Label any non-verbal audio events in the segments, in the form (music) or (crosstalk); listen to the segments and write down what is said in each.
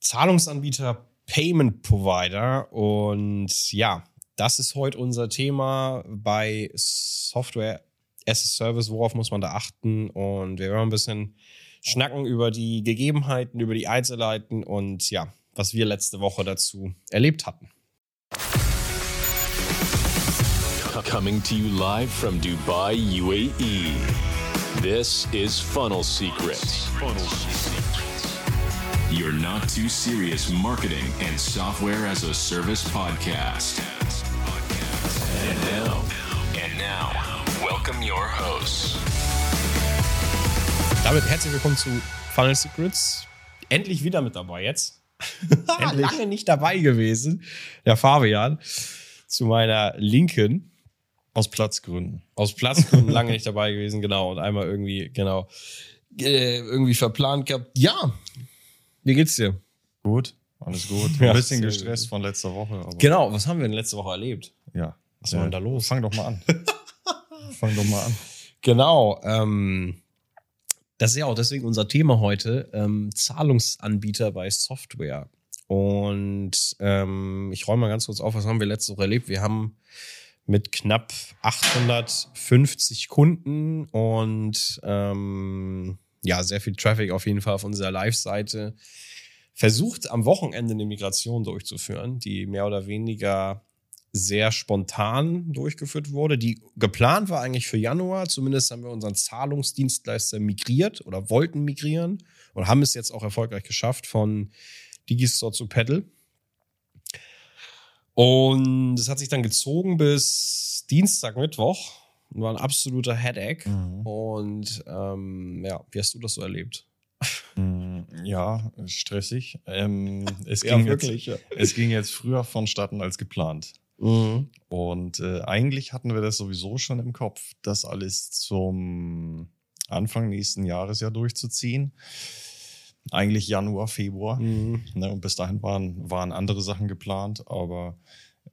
Zahlungsanbieter, Payment Provider. Und ja, das ist heute unser Thema bei Software as a Service. Worauf muss man da achten? Und wir werden ein bisschen schnacken über die Gegebenheiten, über die Einzelheiten und ja, was wir letzte Woche dazu erlebt hatten. Coming to you live from Dubai, UAE. This is Funnel Secrets. Funnel Secrets. Your not too serious marketing and software as a service podcast. And now, and now, welcome your hosts. Damit herzlich willkommen zu Funnel Secrets. Endlich wieder mit dabei jetzt. (laughs) Lange nicht dabei gewesen. Der Fabian zu meiner Linken. Aus Platzgründen. Aus Platzgründen (laughs) lange nicht dabei gewesen, genau. Und einmal irgendwie, genau, äh, irgendwie verplant gehabt. Ja, wie geht's dir? Gut, alles gut. Ja, Ein bisschen gestresst gut. von letzter Woche. Genau, was haben wir denn letzte Woche erlebt? Ja. Was war denn da los? Fang doch mal an. (laughs) Fang doch mal an. Genau, ähm, das ist ja auch deswegen unser Thema heute, ähm, Zahlungsanbieter bei Software. Und ähm, ich räume mal ganz kurz auf, was haben wir letzte Woche erlebt? Wir haben mit knapp 850 Kunden und ähm, ja, sehr viel Traffic auf jeden Fall auf unserer Live-Seite versucht, am Wochenende eine Migration durchzuführen, die mehr oder weniger sehr spontan durchgeführt wurde. Die geplant war eigentlich für Januar. Zumindest haben wir unseren Zahlungsdienstleister migriert oder wollten migrieren und haben es jetzt auch erfolgreich geschafft von Digistore zu Pedal. Und es hat sich dann gezogen bis Dienstag, Mittwoch. War ein absoluter Headache. Mhm. Und ähm, ja, wie hast du das so erlebt? Mm, Ja, stressig. Ähm, (laughs) es, Ja, ging wirklich, Jetzt, es ging jetzt früher vonstatten als geplant. Mhm. Und äh, eigentlich hatten wir das sowieso schon im Kopf, das alles zum Anfang nächsten Jahres ja durchzuziehen. Eigentlich Januar, Februar. Mhm. Ne, und bis dahin waren, waren andere Sachen geplant, aber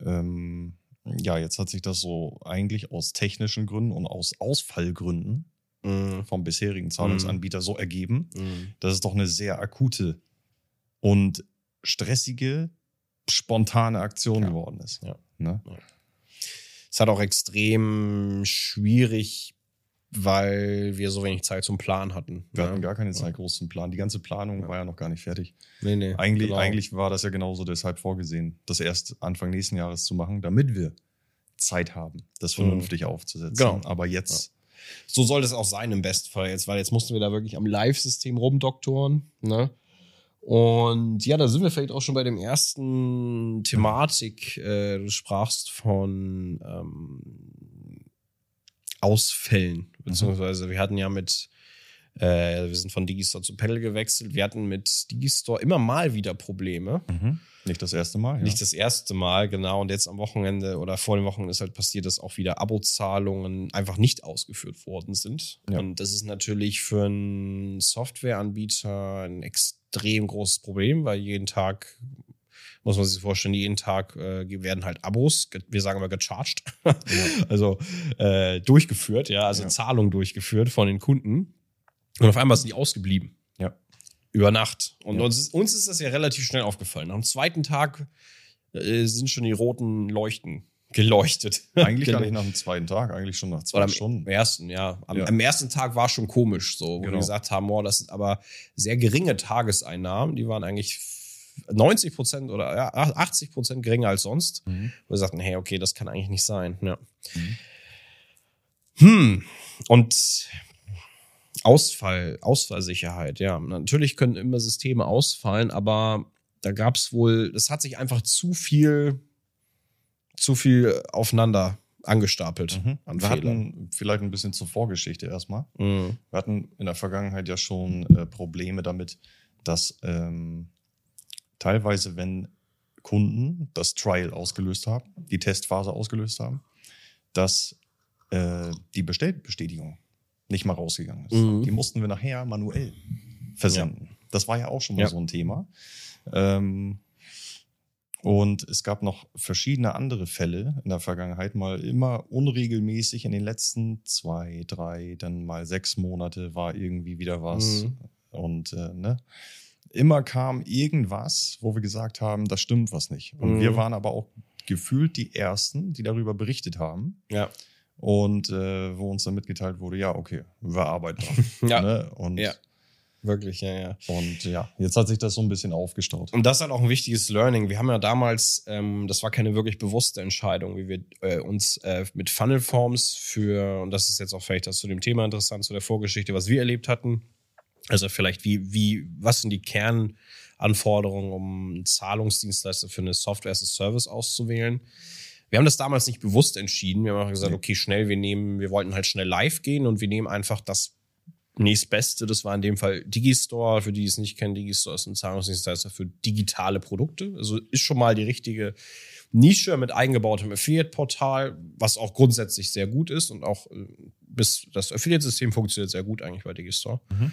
ähm, ja, jetzt hat sich das so eigentlich aus technischen Gründen und aus Ausfallgründen Mhm. vom bisherigen Zahlungsanbieter so ergeben, Mhm. dass es doch eine sehr akute und stressige, spontane Aktion Ja. geworden ist. Ja. Ne? Es hat auch extrem schwierig, weil wir so wenig Zeit zum Plan hatten. Wir Ja. hatten gar keine Zeit groß zum Planen. Die ganze Planung Ja. war ja noch gar nicht fertig. Nee, nee, Eigentlich, genau. eigentlich war das ja genauso deshalb vorgesehen, das erst Anfang nächsten Jahres zu machen, damit wir Zeit haben, das Mhm. vernünftig aufzusetzen. Genau. Aber jetzt, So soll es auch sein im Bestfall jetzt, weil jetzt mussten wir da wirklich am Live-System rumdoktoren. Ne? Und ja, da sind wir vielleicht auch schon bei dem ersten Thematik. Äh, du sprachst von ähm, Ausfällen, beziehungsweise wir hatten ja mit, äh, wir sind von Digistore zu Pedal gewechselt. Wir hatten mit Digistore immer mal wieder Probleme. Mhm. nicht das erste Mal. Ja. Nicht das erste Mal, genau. Und jetzt am Wochenende oder vor dem Wochenende ist halt passiert, dass auch wieder Abozahlungen einfach nicht ausgeführt worden sind. Ja. Und das ist natürlich für einen Softwareanbieter ein extrem großes Problem, weil jeden Tag, muss man sich vorstellen, jeden Tag äh, werden halt Abos, wir sagen immer gecharged, (laughs) also äh, durchgeführt, ja, also Ja. Zahlungen durchgeführt von den Kunden. Und auf einmal sind die ausgeblieben. Ja. Über Nacht. Und Ja. uns, ist, uns ist das ja relativ schnell aufgefallen. Am zweiten Tag äh, sind schon die roten Leuchten geleuchtet. Eigentlich gar (laughs) nicht nach dem zweiten Tag, eigentlich schon nach zwei am Stunden. ersten, ja. Am, Ja. am ersten Tag war schon komisch, so, wo wir Genau. gesagt haben, oh, das sind aber sehr geringe Tageseinnahmen. Die waren eigentlich 90 Prozent oder ja, 80 Prozent geringer als sonst. Mhm. Wo wir sagten, hey, okay, das kann eigentlich nicht sein. Ja. Mhm. Hm. Und Ausfall, Ausfallsicherheit, ja. Natürlich können immer Systeme ausfallen, aber da gab es wohl, das hat sich einfach zu viel, zu viel aufeinander angestapelt Mhm. an Wir Fehlern. hatten vielleicht ein bisschen zur Vorgeschichte erstmal. Mhm. Wir hatten in der Vergangenheit ja schon äh, Probleme damit, dass ähm, teilweise, wenn Kunden das Trial ausgelöst haben, die Testphase ausgelöst haben, dass äh, die Bestellbestätigung nicht mal rausgegangen ist. Mhm. Die mussten wir nachher manuell versenden. Das war ja auch schon mal Ja. so ein Thema. Ähm, und es gab noch verschiedene andere Fälle in der Vergangenheit, mal immer unregelmäßig in den letzten zwei, drei, dann mal sechs Monate war irgendwie wieder was. Mhm. Und äh, ne? Immer kam irgendwas, wo wir gesagt haben, das stimmt was nicht. Und Mhm. wir waren aber auch gefühlt die Ersten, die darüber berichtet haben. Ja. Und äh, wo uns dann mitgeteilt wurde, ja, okay, wir arbeiten dran. (laughs) Ja. Ne? Und, Ja. Wirklich, ja, ja. und ja, jetzt hat sich das so ein bisschen aufgestaut. Und das ist halt auch ein wichtiges Learning. Wir haben ja damals, ähm, das war keine wirklich bewusste Entscheidung, wie wir äh, uns äh, mit Funnelforms für, und das ist jetzt auch vielleicht das zu dem Thema interessant, zu der Vorgeschichte, was wir erlebt hatten. Also vielleicht wie, wie, was sind die Kernanforderungen, um einen Zahlungsdienstleister für eine Software as a Service auszuwählen? Wir haben das damals nicht bewusst entschieden. Wir haben auch gesagt, Nee. okay, schnell, wir nehmen, wir wollten halt schnell live gehen und wir nehmen einfach das nächstbeste. Das war in dem Fall Digistore. Für die, die es nicht kennen, Digistore ist ein Zahlungsdienstleister für digitale Produkte. Also ist schon mal die richtige Nische mit eingebautem Affiliate-Portal, was auch grundsätzlich sehr gut ist und auch äh, bis das Affiliate-System funktioniert sehr gut eigentlich bei Digistore. Mhm.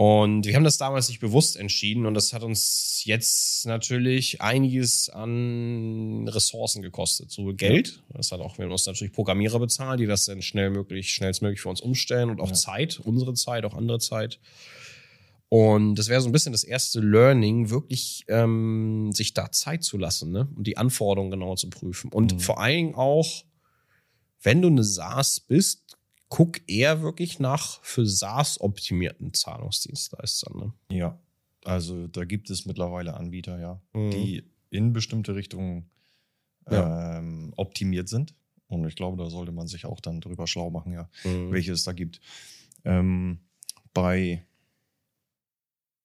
Und wir haben das damals nicht bewusst entschieden und das hat uns jetzt natürlich einiges an Ressourcen gekostet. So Geld, das hat auch, wir haben uns natürlich Programmierer bezahlt, die das dann schnell möglich, schnellstmöglich für uns umstellen und auch Ja. Zeit, unsere Zeit, auch andere Zeit. Und das wäre so ein bisschen das erste Learning, wirklich ähm, sich da Zeit zu lassen ne? und die Anforderungen genau zu prüfen. Und Mhm. vor allen Dingen auch, wenn du eine SaaS bist, guck eher wirklich nach für SaaS optimierten Zahlungsdienstleistern. Ne? Ja, also da gibt es mittlerweile Anbieter, ja, Mhm. die in bestimmte Richtungen Ja. ähm, optimiert sind. Und ich glaube, da sollte man sich auch dann drüber schlau machen, ja, Mhm. welche es da gibt. Ähm, bei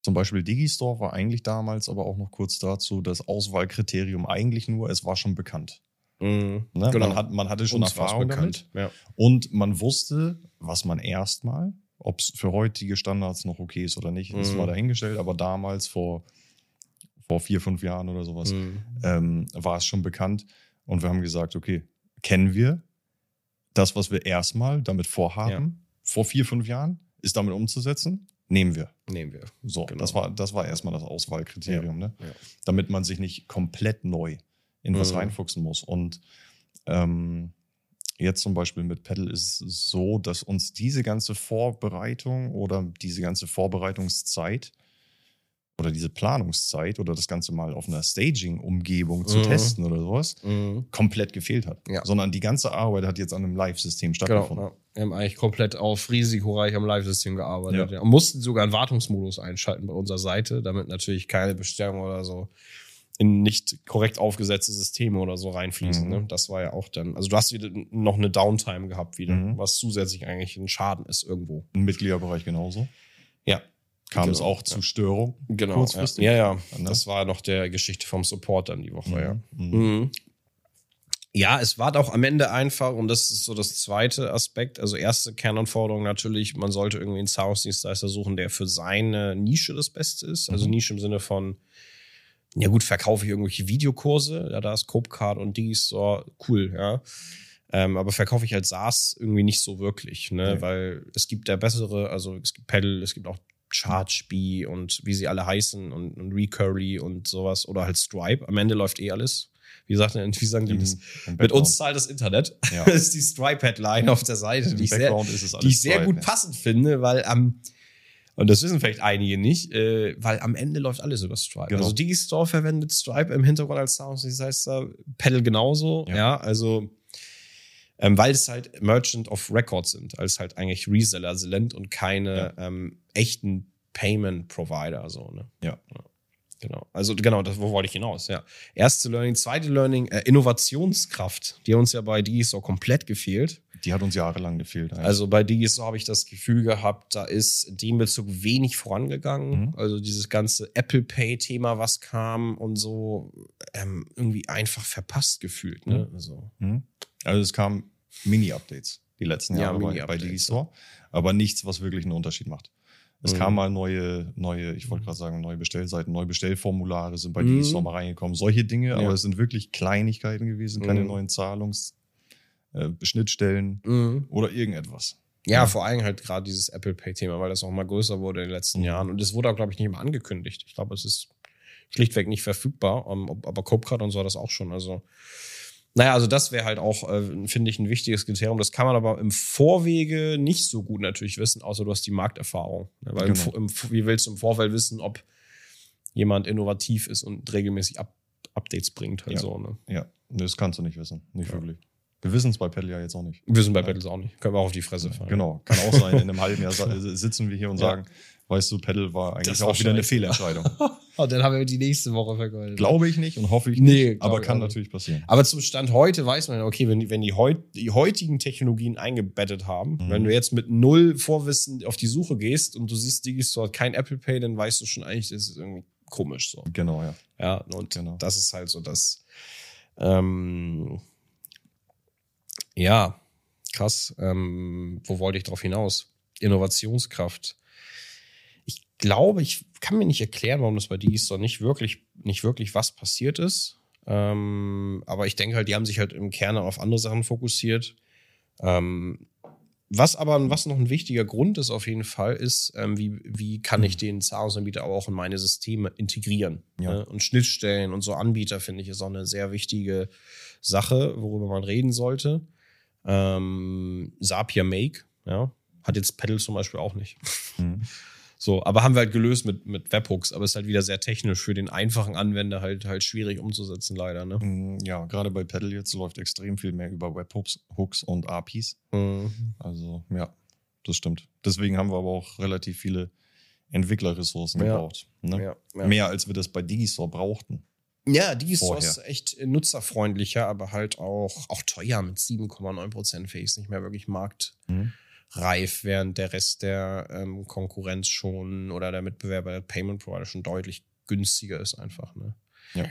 zum Beispiel Digistore war eigentlich damals, aber auch noch kurz dazu, das Auswahlkriterium eigentlich nur, es war schon bekannt. Mhm. Ne? Genau. Man, hat, man hatte schon Uns Erfahrung damit. Ja. Und man wusste, was man erstmal, ob es für heutige Standards noch okay ist oder nicht, ist Mhm. mal dahingestellt. Aber damals, vor, vor vier, fünf Jahren oder sowas, Mhm. ähm, war es schon bekannt. Und wir haben gesagt, okay, kennen wir das, was wir erstmal damit vorhaben, vor vier, fünf Jahren, ist damit umzusetzen? Nehmen wir. Nehmen wir. So, Genau. das war, das war erstmal das Auswahlkriterium, ne? ja. Damit man sich nicht komplett neu in was Mhm. reinfuchsen muss. Und ähm, jetzt zum Beispiel mit Pedal ist es so, dass uns diese ganze Vorbereitung oder diese ganze Vorbereitungszeit oder diese Planungszeit oder das Ganze mal auf einer Staging-Umgebung zu Mhm. testen oder sowas Mhm. komplett gefehlt hat. Ja. Sondern die ganze Arbeit hat jetzt an einem Live-System Genau. stattgefunden. Ja. Wir haben eigentlich komplett auf risikoreich am Live-System gearbeitet. Ja. Und mussten sogar einen Wartungsmodus einschalten bei unserer Seite, damit natürlich keine Bestellung oder so in nicht korrekt aufgesetzte Systeme oder so reinfließen. Mhm. Ne? Das war ja auch dann, also du hast wieder noch eine Downtime gehabt wieder, Mhm. was zusätzlich eigentlich ein Schaden ist irgendwo. Im Mitgliederbereich genauso. Ja. Kam es Genau, auch zu Störung. Genau. Kurzfristig. Ja, ja. Ne? Das war noch der Geschichte vom Support dann die Woche, ja. Mhm. Mhm. Ja, es war auch am Ende einfach, und das ist so das zweite Aspekt. Also, erste Kernanforderung natürlich, man sollte irgendwie einen Zahlungsdienstleister suchen, der für seine Nische das Beste ist. Also, Mhm. Nische im Sinne von, ja gut, verkaufe ich irgendwelche Videokurse, ja, da ist Copecard und Digistore cool, ja. Ähm, aber verkaufe ich als SaaS irgendwie nicht so wirklich, ne? Nee. Weil es gibt ja bessere, also es gibt Pedal, es gibt auch ChargeBee und wie sie alle heißen und, und Recurly und sowas oder halt Stripe. Am Ende läuft eh alles. Wie, sagt, (laughs) wie sagen die das? im Mit uns zahlt das Internet. Ja. (laughs) Das ist die Stripe-Headline auf der Seite, Im die ich, sehr, Background ist es alles die ich sehr gut ja. passend finde, weil am, und das wissen vielleicht einige nicht, äh, weil am Ende läuft alles über Stripe. Genau. Also Digistore verwendet Stripe im Hintergrund als Sounddienstleister, Pedal genauso, ja, Ja. also ähm, weil es halt Merchant of Record sind, als halt eigentlich Reseller sind und keine ähm, echten Payment Provider, so, ne? Ja. Genau. Also genau, das, wo wollte ich hinaus? Ja. Erste Learning, zweite Learning, äh, Innovationskraft. Die hat uns ja bei Digistore komplett gefehlt. Die hat uns jahrelang gefehlt. eigentlich. Also bei Digistore habe ich das Gefühl gehabt, da ist in dem Bezug wenig vorangegangen. Mhm. Also dieses ganze Apple Pay-Thema, was kam und so, ähm, irgendwie einfach verpasst gefühlt. Ne? Mhm. Also, Mhm. Also es kamen Mini-Updates die letzten Ja, Jahre bei, bei Mini-Updates, Digistore, aber nichts, was wirklich einen Unterschied macht. Es Mhm. kamen mal neue, neue, ich wollte gerade sagen, neue Bestellseiten, neue Bestellformulare sind bei Mhm. Digistore mal reingekommen. Solche Dinge, Ja. aber es sind wirklich Kleinigkeiten gewesen, keine Mhm. neuen Zahlungs, äh, Schnittstellen mhm. oder irgendetwas. Ja, Ja. vor allem halt gerade dieses Apple Pay-Thema, weil das auch mal größer wurde in den letzten Mhm. Jahren. Und es wurde auch, glaube ich, nicht immer angekündigt. Ich glaube, es ist schlichtweg nicht verfügbar. Um, ob- aber Copecard und so hat das auch schon. Also Naja, also das wäre halt auch, äh, finde ich, ein wichtiges Kriterium. Das kann man aber im Vorwege nicht so gut natürlich wissen, außer du hast die Markterfahrung. Ne? Weil Genau. im, im, wie willst du im Vorfeld wissen, ob jemand innovativ ist und regelmäßig Up Updates bringt halt Ja. so. Ne? Ja, das kannst du nicht wissen. Nicht Ja. wirklich. Wir wissen es bei Pedal ja jetzt auch nicht. Wir sind bei Ja. Battles auch nicht. Können wir auch auf die Fresse fallen. Genau, kann auch sein. In einem halben Jahr (laughs) sa- sitzen wir hier und Ja. sagen, weißt du, Pedal war eigentlich Das war auch wieder eine Fehlentscheidung. Und (laughs) dann haben wir die nächste Woche vergoldet. Glaube ich nicht und hoffe ich Nee, nicht, aber ich kann nicht. natürlich passieren. Aber zum Stand heute weiß man, okay, wenn die, wenn die, heut, die heutigen Technologien eingebettet haben, Mhm. wenn du jetzt mit null Vorwissen auf die Suche gehst und du siehst Digistore hat kein Apple Pay, dann weißt du schon eigentlich, das ist irgendwie komisch so. Genau, ja. Ja, und Genau. das ist halt so das. Ähm, ja, krass. Ähm, wo wollte ich drauf hinaus? Innovationskraft. Ich glaube, ich kann mir nicht erklären, warum das bei Digistore nicht wirklich, nicht wirklich was passiert ist. Ähm, aber ich denke halt, die haben sich halt im Kern auf andere Sachen fokussiert. Ähm, was aber, was noch ein wichtiger Grund ist auf jeden Fall, ist, ähm, wie, wie kann ich den Zahlungsanbieter aber auch in meine Systeme integrieren? Ja. Ne? Und Schnittstellen und so Anbieter, finde ich, ist auch eine sehr wichtige Sache, worüber man reden sollte. Ähm, Zapier Make, ja, hat jetzt Pedal zum Beispiel auch nicht. Mhm. So, aber haben wir halt gelöst mit, mit Webhooks, aber ist halt wieder sehr technisch für den einfachen Anwender halt halt schwierig umzusetzen, leider, ne? Mm, Ja, gerade bei Pedal jetzt läuft extrem viel mehr über Webhooks Hooks und APIs. Mhm. Also, ja, das stimmt. Deswegen haben wir aber auch relativ viele Entwicklerressourcen Ja. gebraucht. Ne? Ja, ja. Mehr als wir das bei Digistore brauchten. Ja, vorher. ist echt nutzerfreundlicher, aber halt auch, auch teuer mit 7,9% Face, nicht mehr wirklich marktreif, während der Rest der ähm, Konkurrenz schon oder der Mitbewerber der Payment Provider schon deutlich günstiger ist einfach. Ne? Ja.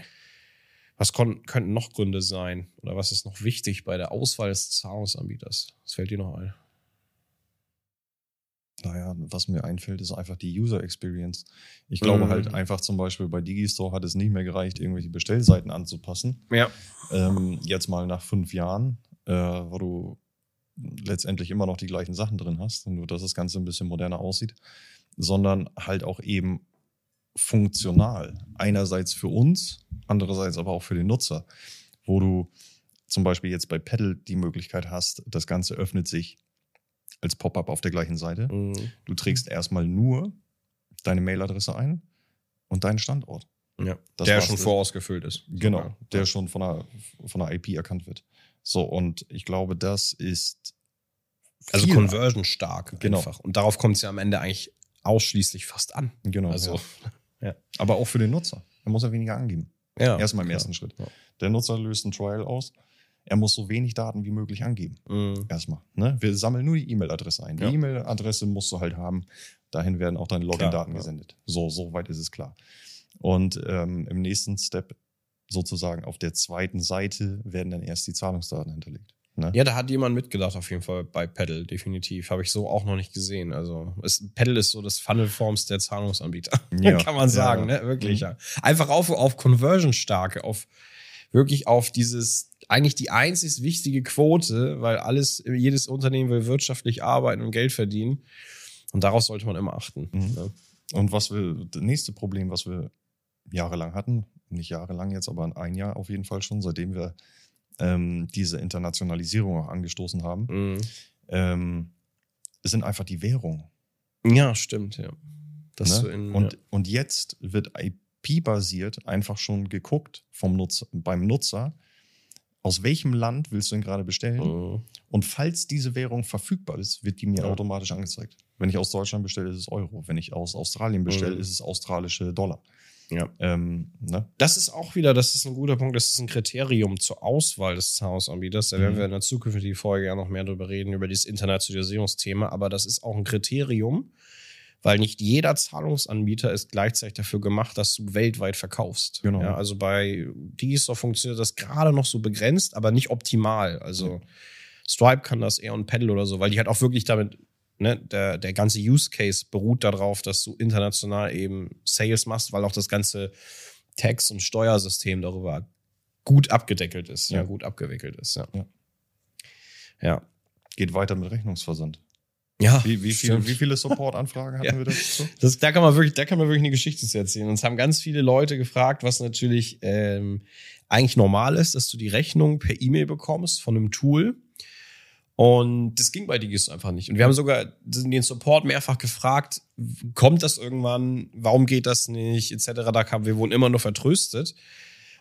Was könnten noch Gründe sein? Oder was ist noch wichtig bei der Auswahl des Zahlungsanbieters? Was fällt dir noch ein? Naja, was mir einfällt, ist einfach die User Experience. Ich glaube Mhm. halt einfach zum Beispiel bei Digistore hat es nicht mehr gereicht, irgendwelche Bestellseiten anzupassen. Ja. Ähm, jetzt mal nach fünf Jahren, äh, wo du letztendlich immer noch die gleichen Sachen drin hast, nur dass das Ganze ein bisschen moderner aussieht, sondern halt auch eben funktional. Einerseits für uns, andererseits aber auch für den Nutzer, wo du zum Beispiel jetzt bei Pedal die Möglichkeit hast, das Ganze öffnet sich als Pop-up auf der gleichen Seite. Mhm. Du trägst erstmal nur deine Mailadresse ein und deinen Standort. ja. Das der schon das. vorausgefüllt ist. Genau, Sogar. der schon von der, von der IP erkannt wird. So, und ich glaube, das ist. Also conversion stark Genau. einfach. Und darauf kommt es ja am Ende eigentlich ausschließlich fast an. Genau. Also, (laughs) ja. Aber auch für den Nutzer. Er muss ja weniger angeben. ja. Erstmal im klar. ersten Schritt. Ja. Der Nutzer löst ein Trial aus. Er muss so wenig Daten wie möglich angeben. Mhm. Erstmal. Ne? Wir sammeln nur die E-Mail-Adresse ein. Die Ja. E-Mail-Adresse musst du halt haben. Dahin werden auch deine Login-Daten ja. gesendet. So, so weit ist es klar. Und ähm, im nächsten Step, sozusagen auf der zweiten Seite, werden dann erst die Zahlungsdaten hinterlegt. Ne? Ja, da hat jemand mitgedacht, auf jeden Fall bei Pedal, definitiv. Habe ich so auch noch nicht gesehen. Also, es, Pedal ist so das Funnel-Forms der Zahlungsanbieter. (laughs) Ja. Kann man sagen, Ja. ne? Wirklich, Mhm. ja. Einfach auf, auf Conversion starke, auf wirklich auf dieses, eigentlich die einzig wichtige Quote, weil alles, jedes Unternehmen will wirtschaftlich arbeiten und Geld verdienen. Und darauf sollte man immer achten. Mhm. Ne? Und was wir, das nächste Problem, was wir jahrelang hatten, nicht jahrelang jetzt, aber ein Jahr auf jeden Fall schon, seitdem wir ähm, diese Internationalisierung auch angestoßen haben, Mhm. ähm, sind einfach die Währungen. Ja, stimmt, ja. Ne? so in, und, und jetzt wird IP-basiert einfach schon geguckt vom Nutzer, beim Nutzer, aus welchem Land willst du denn gerade bestellen? Mhm. Und falls diese Währung verfügbar ist, wird die mir Ja. automatisch angezeigt. Wenn ich aus Deutschland bestelle, ist es Euro. Wenn ich aus Australien bestelle, Mhm. ist es australische Dollar. Ja. Ähm, ne? Das ist auch wieder, das ist ein guter Punkt, das ist ein Kriterium zur Auswahl des Zahlungsanbieters. Da werden Mhm. wir in der zukünftigen Folge ja noch mehr drüber reden, über dieses Internationalisierungsthema. Aber das ist auch ein Kriterium, weil nicht jeder Zahlungsanbieter ist gleichzeitig dafür gemacht, dass du weltweit verkaufst. Genau. Ja, also bei Digistore funktioniert das gerade noch so begrenzt, aber nicht optimal. Also Stripe kann das eher und Pedal oder so, weil die halt auch wirklich damit, ne, der, der ganze Use Case beruht darauf, dass du international eben Sales machst, weil auch das ganze Tax- und Steuersystem darüber gut abgedeckelt ist, ja, Ja. gut abgewickelt ist, ja. Ja. Ja. Geht weiter mit Rechnungsversand. Ja, Wie, wie, viel, wie viele Support-Anfragen (laughs) hatten Ja. wir dazu? Das, da kann man wirklich, da kann man wirklich eine Geschichte zu erzählen. Uns haben ganz viele Leute gefragt, was natürlich ähm, eigentlich normal ist, dass du die Rechnung per E-Mail bekommst von einem Tool. Und das ging bei Digis einfach nicht. Und wir haben sogar den Support mehrfach gefragt, kommt das irgendwann, warum geht das nicht, etc. Da kam, wir wurden immer nur vertröstet.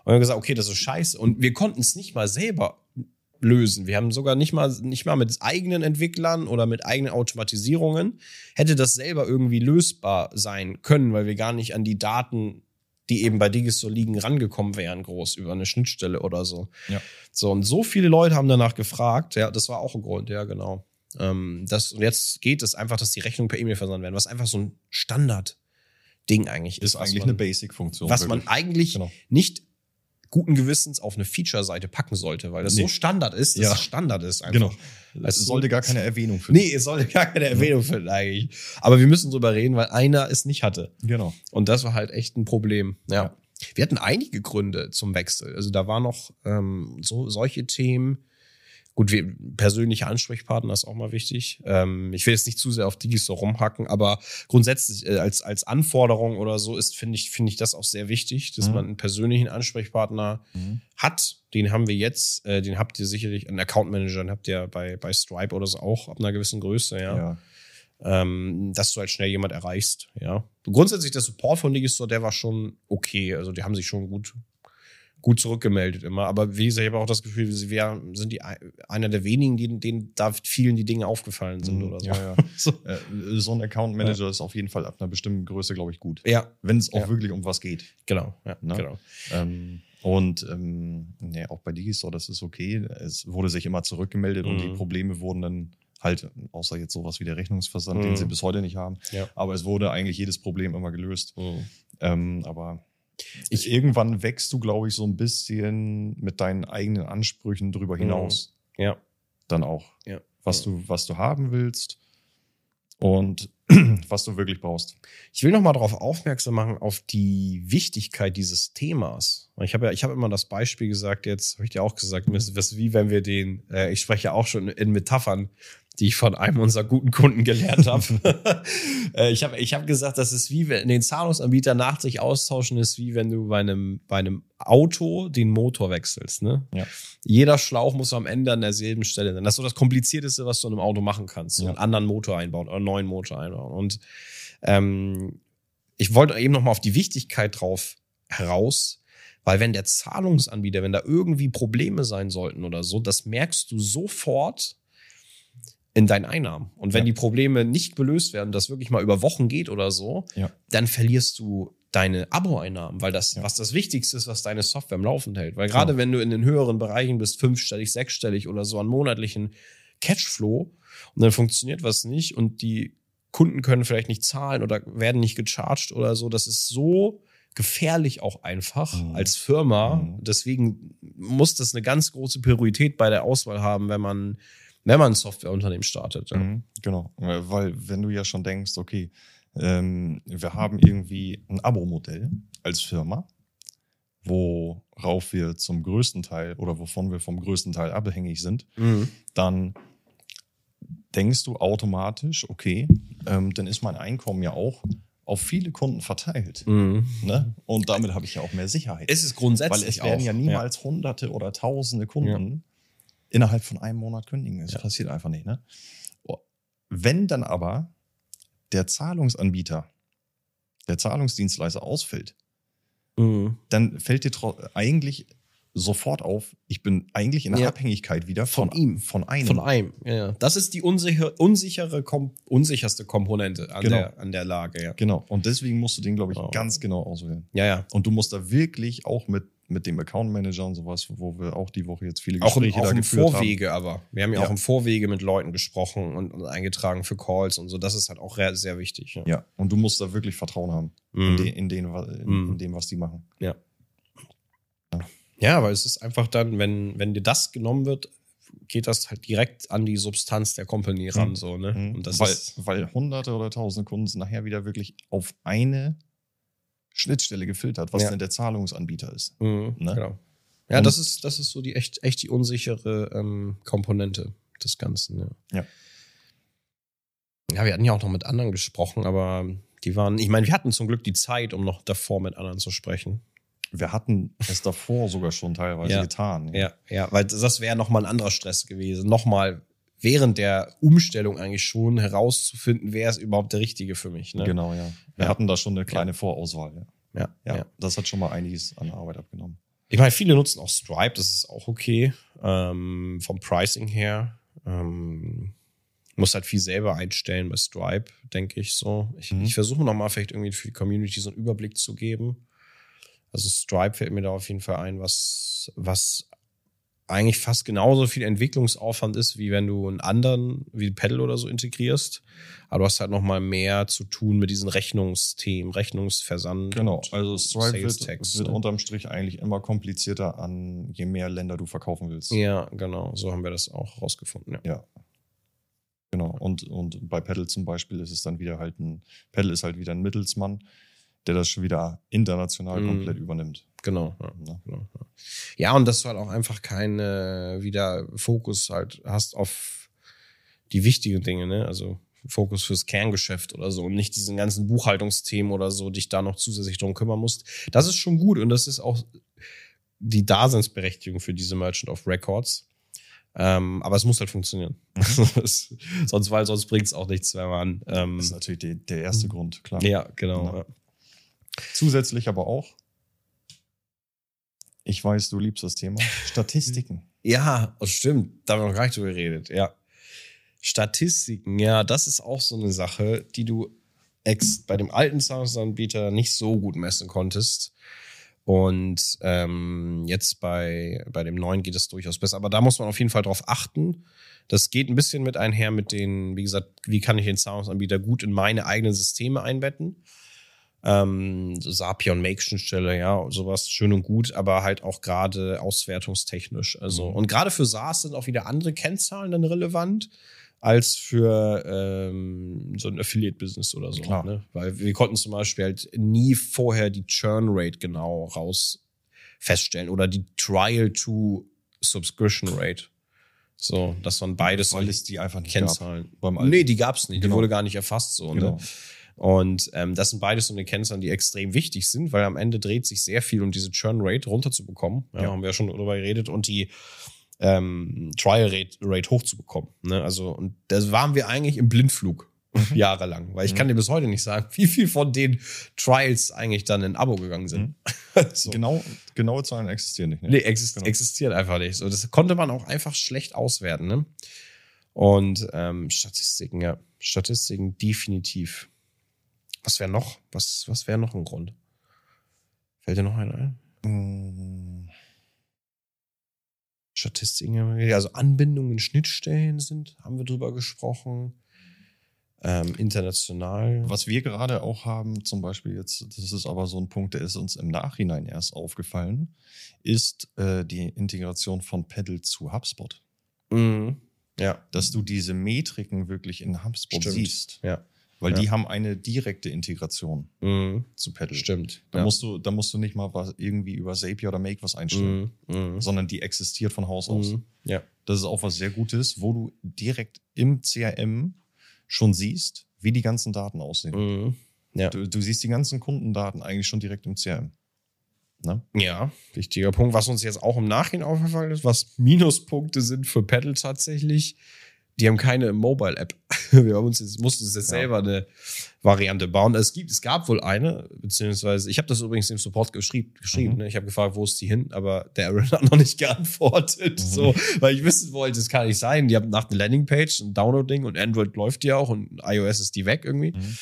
Und wir haben gesagt, okay, das ist scheiße. Und wir konnten es nicht mal selber lösen. Wir haben sogar nicht mal, nicht mal mit eigenen Entwicklern oder mit eigenen Automatisierungen hätte das selber irgendwie lösbar sein können, weil wir gar nicht an die Daten, die eben bei Digis so liegen, rangekommen wären, groß über eine Schnittstelle oder so. Ja. So, und so viele Leute haben danach gefragt, ja, das war auch ein Grund, ja, genau. Ähm, das, und jetzt geht es einfach, dass die Rechnungen per E-Mail versandt werden, was einfach so ein Standard-Ding eigentlich ist. Ist eigentlich man, eine Basic-Funktion. Was man wirklich. eigentlich Genau. nicht guten Gewissens auf eine Feature-Seite packen sollte, weil das Nee. so Standard ist, dass Ja. es Standard ist einfach. Genau. Es Es sollte gar (laughs) keine Erwähnung finden. Nee, es sollte gar keine Erwähnung finden eigentlich. Aber wir müssen drüber reden, weil einer es nicht hatte. Genau. Und das war halt echt ein Problem. Ja. Ja. Wir hatten einige Gründe zum Wechsel. Also da war noch ähm, so solche Themen. Gut, wir, persönliche Ansprechpartner ist auch mal wichtig. Ähm, ich will jetzt nicht zu sehr auf Digis so rumhacken, aber grundsätzlich äh, als, als Anforderung oder so ist, finde ich, finde ich das auch sehr wichtig, dass Mhm. man einen persönlichen Ansprechpartner Mhm. hat. Den haben wir jetzt, äh, den habt ihr sicherlich, einen Account Manager, den habt ihr bei, bei Stripe oder so auch ab einer gewissen Größe, ja Ja. ähm, dass du halt schnell jemand erreichst. Ja. Grundsätzlich der Support von Digistore, der war schon okay. Also die haben sich schon gut, gut zurückgemeldet immer. Aber wie gesagt, ich habe auch das Gefühl, wär, sind die ein- einer der wenigen, denen, denen da vielen die Dinge aufgefallen sind Mhm, oder so. ja, ja. (laughs) so. Äh, so ein Account Manager ist auf jeden Fall ab einer bestimmten Größe, glaube ich, gut. Ja, Wenn es auch Ja. wirklich um was geht. genau. Ja, Ne? genau. Ähm, und ähm, nee, auch bei Digistore, das ist okay. Es wurde sich immer zurückgemeldet und Mhm. die Probleme wurden dann halt, außer jetzt sowas wie der Rechnungsversand, Mhm. den sie bis heute nicht haben. Ja. Aber es wurde eigentlich jedes Problem immer gelöst. Mhm. Ähm, aber Ich- irgendwann wächst du, glaube ich, so ein bisschen mit deinen eigenen Ansprüchen drüber hinaus. Ja. Dann auch. Ja. Was Ja. du, was du haben willst und (clears throat) was du wirklich brauchst. Ich will noch mal darauf aufmerksam machen, auf die Wichtigkeit dieses Themas. Ich habe ja, ich habe immer das Beispiel gesagt, jetzt habe ich dir auch gesagt, es ist wie wenn wir den, äh, ich spreche ja auch schon in Metaphern, die ich von einem unserer guten Kunden gelernt habe. (laughs) äh, ich habe ich hab gesagt, das ist wie wenn den Zahlungsanbieter nach sich austauschen ist, wie wenn du bei einem, bei einem Auto den Motor wechselst. Ne? Ja. Jeder Schlauch muss am Ende an derselben Stelle sein. Das ist so das Komplizierteste, was du in einem Auto machen kannst. So Ja. einen anderen Motor einbauen oder einen neuen Motor einbauen. Und ähm, ich wollte eben noch mal auf die Wichtigkeit drauf heraus, weil wenn der Zahlungsanbieter, wenn da irgendwie Probleme sein sollten oder so, das merkst du sofort in deinen Einnahmen. Und wenn Ja. die Probleme nicht gelöst werden, das wirklich mal über Wochen geht oder so, Ja. dann verlierst du deine Abo-Einnahmen, weil das, Ja. was das Wichtigste ist, was deine Software am Laufen hält. Weil gerade Genau. wenn du in den höheren Bereichen bist, fünfstellig, sechsstellig oder so an monatlichen Cashflow und dann funktioniert was nicht und die Kunden können vielleicht nicht zahlen oder werden nicht gecharged oder so, das ist so gefährlich auch einfach Mhm. als Firma. Mhm. Deswegen muss das eine ganz große Priorität bei der Auswahl haben, wenn man, wenn man ein Softwareunternehmen startet. Ja. Mhm, genau. Weil wenn du ja schon denkst, okay, ähm, wir haben irgendwie ein Abo-Modell als Firma, worauf wir zum größten Teil oder wovon wir vom größten Teil abhängig sind, Mhm. dann denkst du automatisch, okay, ähm, dann ist mein Einkommen ja auch auf viele Kunden verteilt. Mhm. Ne? Und damit habe ich ja auch mehr Sicherheit. Es ist grundsätzlich Weil es werden auch, ja niemals hunderte oder tausende Kunden innerhalb von einem Monat kündigen. Das Ja. passiert einfach nicht. Ne? Oh, Wenn dann aber der Zahlungsanbieter, der Zahlungsdienstleister ausfällt. Mhm. dann fällt dir eigentlich sofort auf, ich bin eigentlich in der Ja. Abhängigkeit wieder von, Von ihm. Von einem. Von einem. Ja. Das ist die unsicher, unsichere, Kom unsicherste Komponente an, Genau. der, an der Lage. Ja, Genau. Und deswegen musst du den, glaube ich, Genau. ganz genau auswählen. ja. ja. Und du musst da wirklich auch mit, mit dem Account Manager und sowas, wo wir auch die Woche jetzt viele Auch im, Gespräche auch da im geführt haben. Vorwege aber. Wir haben ja, Ja. auch im Vorwege mit Leuten gesprochen und, und eingetragen für Calls und so. Das ist halt auch sehr wichtig. Ja. Ja, und du musst da wirklich Vertrauen haben in, Mhm. de, in, den, in, Mhm. in dem, was die machen. Ja. Ja, weil es ist einfach dann, wenn, wenn dir das genommen wird, geht das halt direkt an die Substanz der Company ran, Mhm. so, ne? Mhm. Und das weil, ist, weil hunderte oder tausende Kunden nachher wieder wirklich auf eine Schnittstelle gefiltert, was Ja. denn der Zahlungsanbieter ist. Mhm, Ne? genau. Ja, Und- das ist, das ist so die echt, echt die unsichere ähm, Komponente des Ganzen, ja. Ja. Ja, wir hatten ja auch noch mit anderen gesprochen, aber die waren, ich meine, wir hatten zum Glück die Zeit, um noch davor mit anderen zu sprechen. Wir hatten es davor sogar schon teilweise Ja. getan. Ja, ja, weil das wäre nochmal ein anderer Stress gewesen. Nochmal während der Umstellung eigentlich schon herauszufinden, wer ist überhaupt der Richtige für mich. Ne? Genau, ja. Wir Ja. hatten da schon eine kleine Vorauswahl. Ja. Ja, Ja, das hat schon mal einiges an Arbeit abgenommen. Ich meine, viele nutzen auch Stripe, das ist auch okay. Ähm, vom Pricing her. Ähm, muss halt viel selber einstellen bei Stripe, denke ich so. Ich, Mhm. ich versuche nochmal vielleicht irgendwie für die Community so einen Überblick zu geben. Also Stripe fällt mir da auf jeden Fall ein, was, was eigentlich fast genauso viel Entwicklungsaufwand ist, wie wenn du einen anderen, wie Pedal oder so integrierst. Aber du hast halt nochmal mehr zu tun mit diesen Rechnungsthemen, Rechnungsversand. Genau, und also Stripe Sales wird, wird ne? unterm Strich eigentlich immer komplizierter an, je mehr Länder du verkaufen willst. Ja, genau. So haben wir das auch rausgefunden. Ja. Ja. Genau. Und, und bei Pedal zum Beispiel ist es dann wieder halt ein, Pedal ist halt wieder ein Mittelsmann, der das schon wieder international Mhm. komplett übernimmt. Genau. Ja. Genau, ja. ja, und dass du halt auch einfach keine wieder Fokus halt hast auf die wichtigen Dinge, ne? Also Fokus fürs Kerngeschäft oder so und nicht diesen ganzen Buchhaltungsthemen oder so dich da noch zusätzlich drum kümmern musst. Das ist schon gut und das ist auch die Daseinsberechtigung für diese Merchant of Records. Ähm, aber es muss halt funktionieren. (laughs) Sonst, weil sonst bringt es auch nichts, wenn man. Ähm, Das ist natürlich der, der erste Grund, klar. ja, genau. Ja. Zusätzlich aber auch, ich weiß, du liebst das Thema, Statistiken. Ja, das stimmt. Da haben wir noch gar nicht drüber geredet. Ja. Statistiken, ja, das ist auch so eine Sache, die du bei dem alten Zahlungsanbieter nicht so gut messen konntest. Und ähm, jetzt bei, bei dem neuen geht es durchaus besser. Aber da muss man auf jeden Fall drauf achten. Das geht ein bisschen mit einher mit den, wie gesagt, wie kann ich den Zahlungsanbieter gut in meine eigenen Systeme einbetten. Ähm, Sapion Make-Schnittstelle, ja, sowas schön und gut, aber halt auch gerade auswertungstechnisch. Also, Mhm. und gerade für SaaS sind auch wieder andere Kennzahlen dann relevant als für ähm, so ein Affiliate-Business oder so. Klar. Ne? Weil wir konnten zum Beispiel halt nie vorher die Churn-Rate genau raus feststellen oder die Trial-to-Subscription-Rate. So, das waren beides Weil es die einfach nicht Kennzahlen. gab. Beim alten. Nee, die gab's nicht. Die Genau. wurde gar nicht erfasst so. Genau. Ne? Und ähm, das sind beides so eine Kennzahlen, die extrem wichtig sind, weil am Ende dreht sich sehr viel um diese Churn Rate runterzubekommen. Ja, Ja. haben wir ja schon darüber geredet und die ähm, Trial Rate, Rate hochzubekommen. Ne? Also und das waren wir eigentlich im Blindflug jahrelang, weil ich Mhm. kann dir bis heute nicht sagen, (laughs) wie viel von den Trials eigentlich dann in Abo gegangen sind. (laughs) so. Genau, genaue Zahlen existieren nicht. Ne? Nee, exist Genau. existiert einfach nicht. So, das konnte man auch einfach schlecht auswerten. Ne? Und ähm, Statistiken, ja. Statistiken definitiv. Was wäre noch? Was, was wäre noch ein Grund? Fällt dir noch einer ein? Mm, Statistiken, also Anbindungen, Schnittstellen sind, haben wir drüber gesprochen. Ähm, international. Was wir gerade auch haben, zum Beispiel jetzt, das ist aber so ein Punkt, der ist uns im Nachhinein erst aufgefallen, ist äh, die Integration von Pedal zu HubSpot. Mhm. Ja, Dass du diese Metriken wirklich in HubSpot Stimmt. siehst. ja. Weil Ja. die haben eine direkte Integration Mhm. zu Pedal. Stimmt. Da, ja. musst du, da musst du nicht mal was irgendwie über Zapier oder Make was einstellen, mhm. Mhm. sondern die existiert von Haus aus. Mhm. Ja. Das ist auch was sehr Gutes, wo du direkt im CRM schon siehst, wie die ganzen Daten aussehen. Mhm. Ja. Du, du siehst die ganzen Kundendaten eigentlich schon direkt im CRM. Ne? Ja, wichtiger Punkt. Was uns jetzt auch im Nachhinein aufgefallen ist, was Minuspunkte sind für Pedal tatsächlich, die haben keine Mobile-App. (laughs) Wir haben uns jetzt, mussten uns jetzt Ja. selber eine Variante bauen. Es gibt, es gab wohl eine, beziehungsweise, ich habe das übrigens im Support geschrieben. geschrieben Mhm. ne? Ich habe gefragt, wo ist die hin, aber der Aaron (laughs) hat noch nicht geantwortet. Mhm. So, weil ich wissen wollte, das kann nicht sein. Die haben nach einer Landingpage ein Download-Ding und Android läuft ja auch und iOS ist die weg irgendwie. Mhm.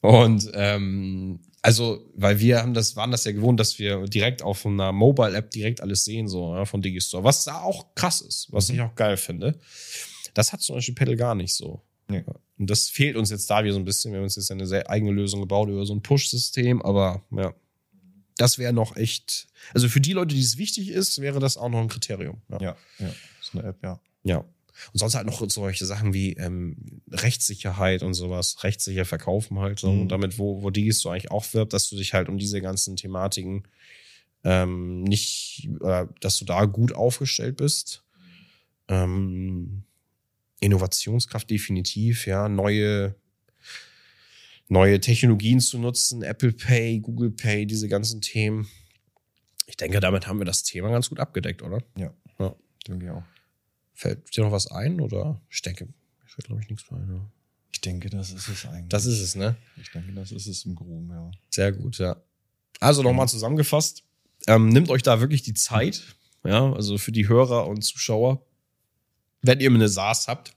Und ähm, also, weil wir haben das, waren das ja gewohnt, dass wir direkt auf einer Mobile-App direkt alles sehen, so ja, von Digistore. Was da auch krass ist, was Mhm. ich auch geil finde. Das hat zum Beispiel Pedal gar nicht so. Nee. Und das fehlt uns jetzt da wieder so ein bisschen. Wir haben uns jetzt eine sehr eigene Lösung gebaut über so ein Push-System, aber ja. Das wäre noch echt, also für die Leute, die es wichtig ist, wäre das auch noch ein Kriterium. Ja. Ja, ja. ist eine App, ja. Ja. Und sonst halt noch solche Sachen wie ähm, Rechtssicherheit und sowas, rechtssicher verkaufen halt, so, Mhm. damit, wo, wo Digis so eigentlich auch wirbt, dass du dich halt um diese ganzen Thematiken ähm, nicht, äh, dass du da gut aufgestellt bist. Ähm, Innovationskraft definitiv, ja, neue, neue Technologien zu nutzen, Apple Pay, Google Pay, diese ganzen Themen. Ich denke, damit haben wir das Thema ganz gut abgedeckt, oder? Ja. Ja. Denke ich auch. Fällt dir noch was ein oder? Ich denke, mir fällt glaube ich nichts mehr ein. Ja. Ich denke, das ist es eigentlich. Das ist es, ne? Ich denke, das ist es im Groben, ja. Sehr gut, ja. Also nochmal zusammengefasst, ähm, nehmt euch da wirklich die Zeit, ja, also für die Hörer und Zuschauer, wenn ihr eine SaaS habt,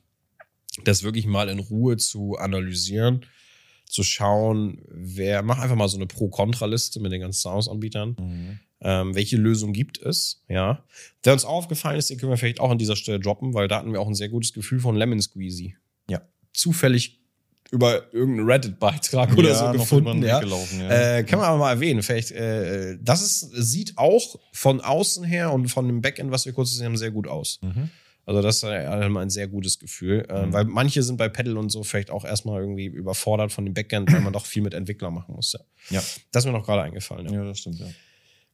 das wirklich mal in Ruhe zu analysieren, zu schauen, wer, mach einfach mal so eine Pro-Kontra-Liste mit den ganzen SaaS-Anbietern. Mhm. Ähm, welche Lösung gibt es? Ja. Wer uns aufgefallen ist, den können wir vielleicht auch an dieser Stelle droppen, weil da hatten wir auch ein sehr gutes Gefühl von Lemon Squeezy. Ja. Zufällig über irgendeinen Reddit-Beitrag oder Ja, so gefunden. Ja. gelaufen, ja. Äh, kann man aber mal erwähnen. Vielleicht, äh, das ist, sieht auch von außen her und von dem Backend, was wir kurz gesehen haben, sehr gut aus. Mhm. Also das ist äh, ein sehr gutes Gefühl, äh, Mhm. weil manche sind bei Pedal und so vielleicht auch erstmal irgendwie überfordert von dem Backend, weil man doch viel mit Entwicklern machen muss. Ja. Ja. Das ist mir noch gerade eingefallen. Ja. ja, das stimmt, ja.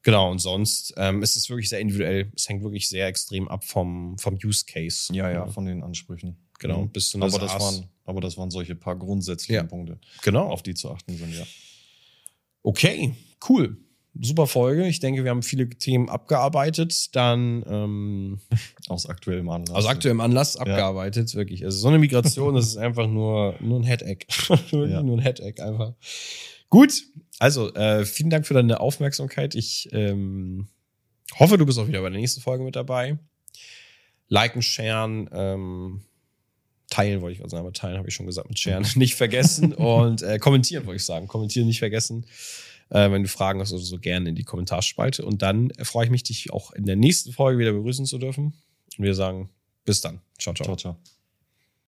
Genau, und sonst ähm, ist es wirklich sehr individuell. Es hängt wirklich sehr extrem ab vom, vom Use Case. Ja, ja, von den Ansprüchen. Genau, Mhm. bis zu einer aber, das waren, aber das waren solche paar grundsätzliche Ja. Punkte, Genau. auf die zu achten sind, ja. Okay, cool. Super Folge. Ich denke, wir haben viele Themen abgearbeitet. Dann ähm, (laughs) Aus aktuellem Anlass. aus aktuellem Anlass abgearbeitet, wirklich. Also so eine Migration, das ist einfach nur, nur ein Headache. (laughs) Ja. Nur ein Headache einfach. Gut, also äh, vielen Dank für deine Aufmerksamkeit. Ich ähm, hoffe, du bist auch wieder bei der nächsten Folge mit dabei. Liken, sharen, ähm, teilen wollte ich gerade sagen, aber teilen habe ich schon gesagt mit sharen. (laughs) Nicht vergessen und äh, kommentieren wollte ich sagen. Kommentieren nicht vergessen. Äh, wenn du Fragen hast oder so, gerne in die Kommentarspalte. Und dann freue ich mich, dich auch in der nächsten Folge wieder begrüßen zu dürfen. Und wir sagen bis dann. Ciao, ciao. Ciao, ciao.